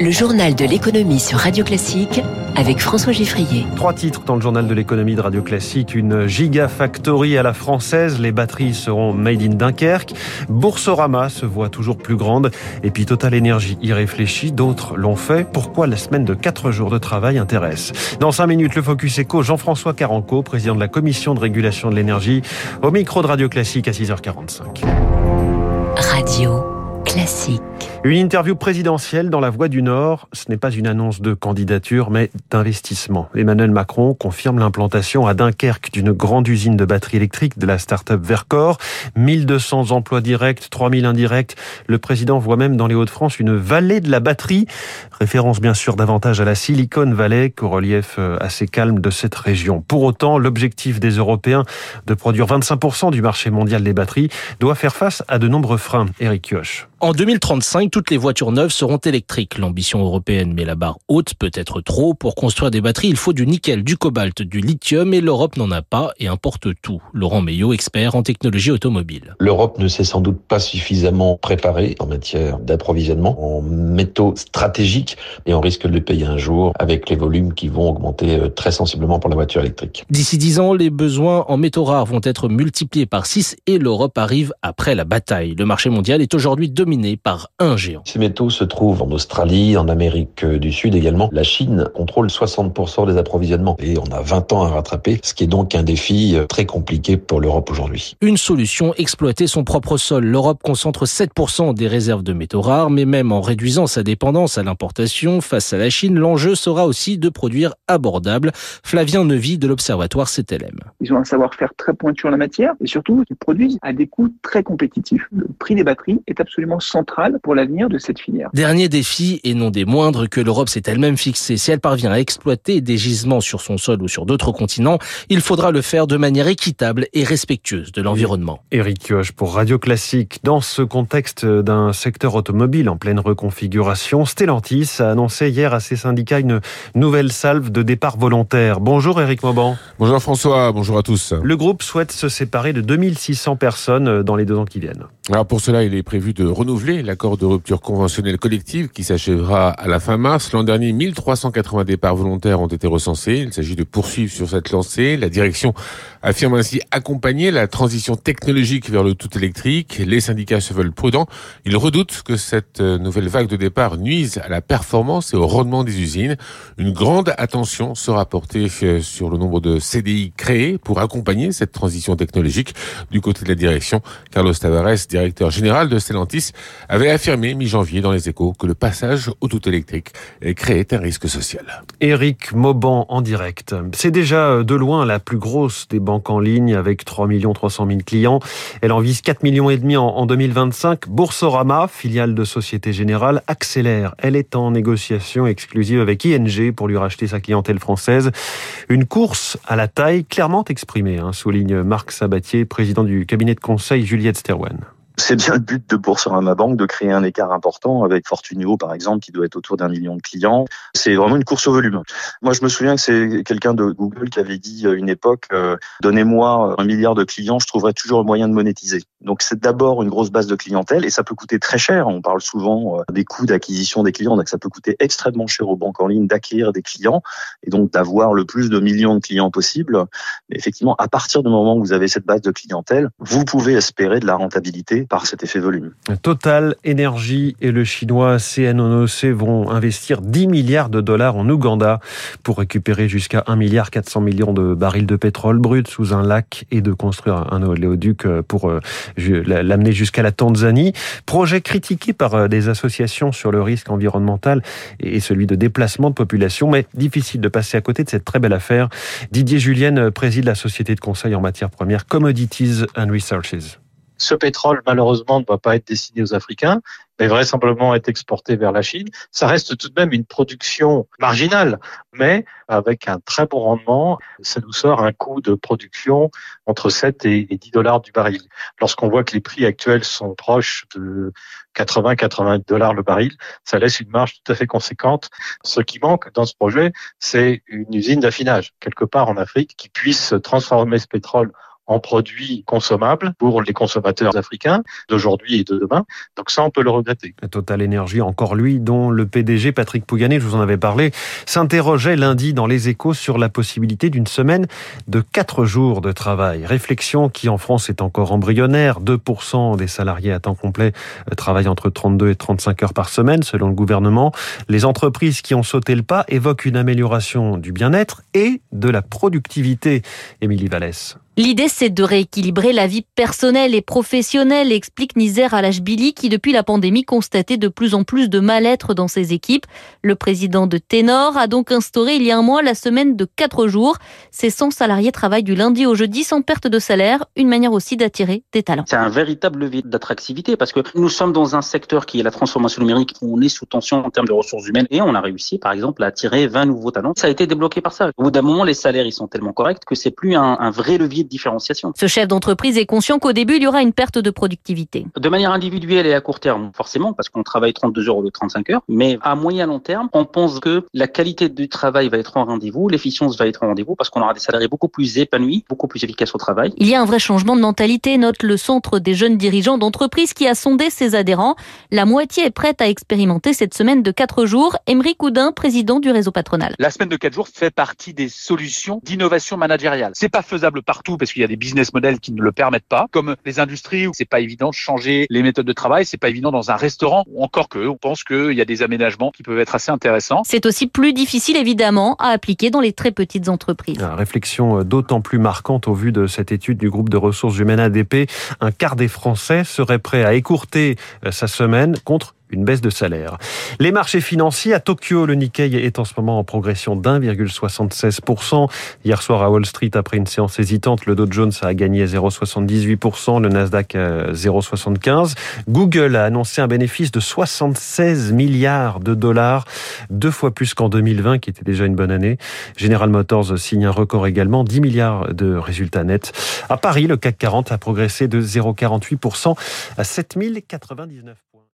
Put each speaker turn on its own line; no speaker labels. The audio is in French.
Le journal de l'économie sur Radio Classique avec François Giffrier.
Trois titres dans le journal de l'économie de Radio Classique. Une gigafactory à la française. Les batteries seront made in Dunkerque. Boursorama se voit toujours plus grande. Et puis Total Energy y réfléchit. D'autres l'ont fait. Pourquoi la semaine de quatre jours de travail intéresse? Dans cinq minutes, le Focus Eco, Jean-François Caranco, président de la commission de régulation de l'énergie, au micro de Radio Classique à 6h45.
Radio
Une interview présidentielle dans la Voix du Nord, ce n'est pas une annonce de candidature, mais d'investissement. Emmanuel Macron confirme l'implantation à Dunkerque d'une grande usine de batteries électriques de la start-up Vercor. 1200 emplois directs, 3000 indirects. Le président voit même dans les Hauts-de-France une vallée de la batterie. Référence bien sûr davantage à la Silicon Valley qu'au relief euh, assez calme de cette région. Pour autant, l'objectif des Européens de produire 25% du marché mondial des batteries doit faire face à de nombreux freins. Eric Kioch.
En 2035, toutes les voitures neuves seront électriques. L'ambition européenne met la barre haute, peut-être trop. Pour construire des batteries, il faut du nickel, du cobalt, du lithium et l'Europe n'en a pas et importe tout. Laurent Meillot, expert en technologie automobile.
L'Europe ne s'est sans doute pas suffisamment préparée en matière d'approvisionnement en métaux stratégiques et on risque de le payer un jour avec les volumes qui vont augmenter euh, très sensiblement pour la voiture électrique.
D'ici 10 ans, les besoins en métaux rares vont être multipliés par 6 et l'Europe arrive après la bataille. Le marché mondial est aujourd'hui dominé par un géant.
Ces métaux se trouvent en Australie, en Amérique du Sud également. La Chine contrôle 60% des approvisionnements et on a 20 ans à rattraper, ce qui est donc un défi euh, très compliqué pour l'Europe aujourd'hui.
Une solution, exploiter son propre sol. L'Europe concentre 7% des réserves de métaux rares, mais même en réduisant sa dépendance à l'importation face à la Chine, l'enjeu sera aussi de produire abordable. Flavien Neuvy de l'Observatoire CTLM.
Ils ont un savoir-faire très pointu en la matière et surtout, ils produisent à des coûts très compétitifs. Le prix des batteries est absolument central pour l'avenir de cette filière.
Dernier défi, et non des moindres, que l'Europe s'est elle-même fixé. Si elle parvient à exploiter des gisements sur son sol ou sur d'autres continents, il faudra le faire de manière équitable et respectueuse de l'environnement.
Éric Kioch pour Radio Classique. Dans ce contexte d'un secteur automobile en pleine reconfiguration, Stellantis a annoncé hier à ses syndicats une nouvelle salve de départ volontaire. Bonjour Éric Mauban.
Bonjour François, bonjour à tous.
Le groupe souhaite se séparer de 2600 personnes dans les deux ans qui viennent.
Alors pour cela, il est prévu de renouveler l'accord de rupture conventionnelle collective qui s'achèvera à la fin mars. L'an dernier, 1380 départs volontaires ont été recensés. Il s'agit de poursuivre sur cette lancée. La direction affirme ainsi accompagner la transition technologique vers le tout électrique. Les syndicats se veulent prudents. Ils redoutent que cette nouvelle vague de départ nuise à la performance et au rendement des usines. Une grande attention sera portée euh, sur le nombre de CDI créés pour accompagner cette transition technologique. Du côté de la direction, Carlos Tavares, directeur général de Stellantis, avait affirmé mi-janvier dans les échos que le passage au tout électrique créait un risque social.
Éric Mauban en direct. C'est déjà de loin la plus grosse des banques en ligne avec 3 300 000 clients. Elle en vise 4 millions et demi en 2025. Boursorama, filiale de Société Générale, accélère. Elle est en négociation exclusive avec ING pour lui racheter sa clientèle française. Une course à la taille clairement exprimée, hein, souligne Marc Sabatier, président du cabinet de conseil Juliette Sterwen.
C'est bien le but de Boursorama Bank de créer un écart important avec Fortunio par exemple qui doit être autour d'un million de clients. C'est vraiment une course au volume. Moi je me souviens que c'est quelqu'un de Google qui avait dit à une époque euh, donnez-moi un milliard de clients, je trouverai toujours un moyen de monétiser. Donc c'est d'abord une grosse base de clientèle et ça peut coûter très cher. On parle souvent euh, des coûts d'acquisition des clients, donc ça peut coûter extrêmement cher aux banques en ligne d'acquérir des clients et donc d'avoir le plus de millions de clients possible. Mais effectivement, à partir du moment où vous avez cette base de clientèle, vous pouvez espérer de la rentabilité par cet effet volume.
Total Énergie et le chinois CNOOC vont investir 10 milliards de dollars en Ouganda pour récupérer jusqu'à 1 milliard 400 millions de barils de pétrole brut sous un lac et de construire un oléoduc pour euh, l'amener jusqu'à la Tanzanie. Projet critiqué par euh, des associations sur le risque environnemental et celui de déplacement de population, mais difficile de passer à côté de cette très belle affaire. Didier Julienne préside la société de conseil en matière première Commodities and Researches
ce pétrole, malheureusement, ne va pas être destiné aux Africains, mais vraisemblablement être exporté vers la Chine. Ça reste tout de même une production marginale, mais avec un très bon rendement, ça nous sort un coût de production entre 7 et 10 dollars du baril. Lorsqu'on voit que les prix actuels sont proches de 80-80 dollars le baril, ça laisse une marge tout à fait conséquente. Ce qui manque dans ce projet, c'est une usine d'affinage, quelque part en Afrique, qui puisse transformer ce pétrole en produits consommables pour les consommateurs africains d'aujourd'hui et de demain. Donc ça, on peut le regretter.
Total Énergie, encore lui, dont le PDG Patrick Pouyanné, je vous en avais parlé, s'interrogeait lundi dans les échos sur la possibilité d'une semaine de quatre jours de travail. Réflexion qui en France est encore embryonnaire. 2% des salariés à temps complet euh, travaillent entre 32 et 35 heures par semaine, selon le gouvernement. Les entreprises qui ont sauté le pas évoquent une amélioration du bien-être et de la productivité. Émilie Vallès.
L'idée, c'est de rééquilibrer la vie personnelle et professionnelle, explique Nizer Alashbili, qui depuis la pandémie constatait de plus en plus de mal-être dans ses équipes. Le président de Ténor a donc instauré il y a un mois la semaine de 4 jours. Ses 100 salariés travaillent du lundi au jeudi sans perte de salaire, une manière aussi d'attirer des talents.
C'est un véritable levier d'attractivité parce que nous sommes dans un secteur qui est la transformation numérique où on est sous tension en termes de ressources humaines et on a réussi par exemple à attirer 20 nouveaux talents. Ça a été débloqué par ça. Au bout d'un moment, les salaires ils sont tellement corrects que c'est plus un, un vrai levier différenciation.
Ce chef d'entreprise est conscient qu'au début, il y aura une perte de productivité.
De manière individuelle et à court terme, forcément, parce qu'on travaille 32 heures au lieu de 35 heures, mais à moyen long terme, on pense que la qualité du travail va être en rendez-vous, l'efficience va être en rendez-vous, parce qu'on aura des salariés beaucoup plus épanouis, beaucoup plus efficaces au travail.
Il y a un vrai changement de mentalité, note le Centre des jeunes dirigeants d'entreprise qui a sondé ses adhérents. La moitié est prête à expérimenter cette semaine de 4 jours. Emery Coudin, président du réseau patronal.
La semaine de 4 jours fait partie des solutions d'innovation managériale. C'est pas faisable partout parce qu'il y a des business models qui ne le permettent pas, comme les industries où c'est pas évident de changer les méthodes de travail, c'est pas évident dans un restaurant, ou encore que on pense qu'il y a des aménagements qui peuvent être assez intéressants.
C'est aussi plus difficile évidemment à appliquer dans les très petites entreprises.
Une réflexion d'autant plus marquante au vu de cette étude du groupe de ressources humaines ADP. Un quart des Français seraient prêts à écourter sa semaine contre une baisse de salaire. Les marchés financiers à Tokyo, le Nikkei est en ce moment en progression d'1,76%. Hier soir à Wall Street, après une séance hésitante, le Dow Jones a gagné 0,78%, le Nasdaq 0,75%. Google a annoncé un bénéfice de 76 milliards de dollars, deux fois plus qu'en 2020, qui était déjà une bonne année. General Motors signe un record également, 10 milliards de résultats nets. À Paris, le CAC 40 a progressé de 0,48% à 7099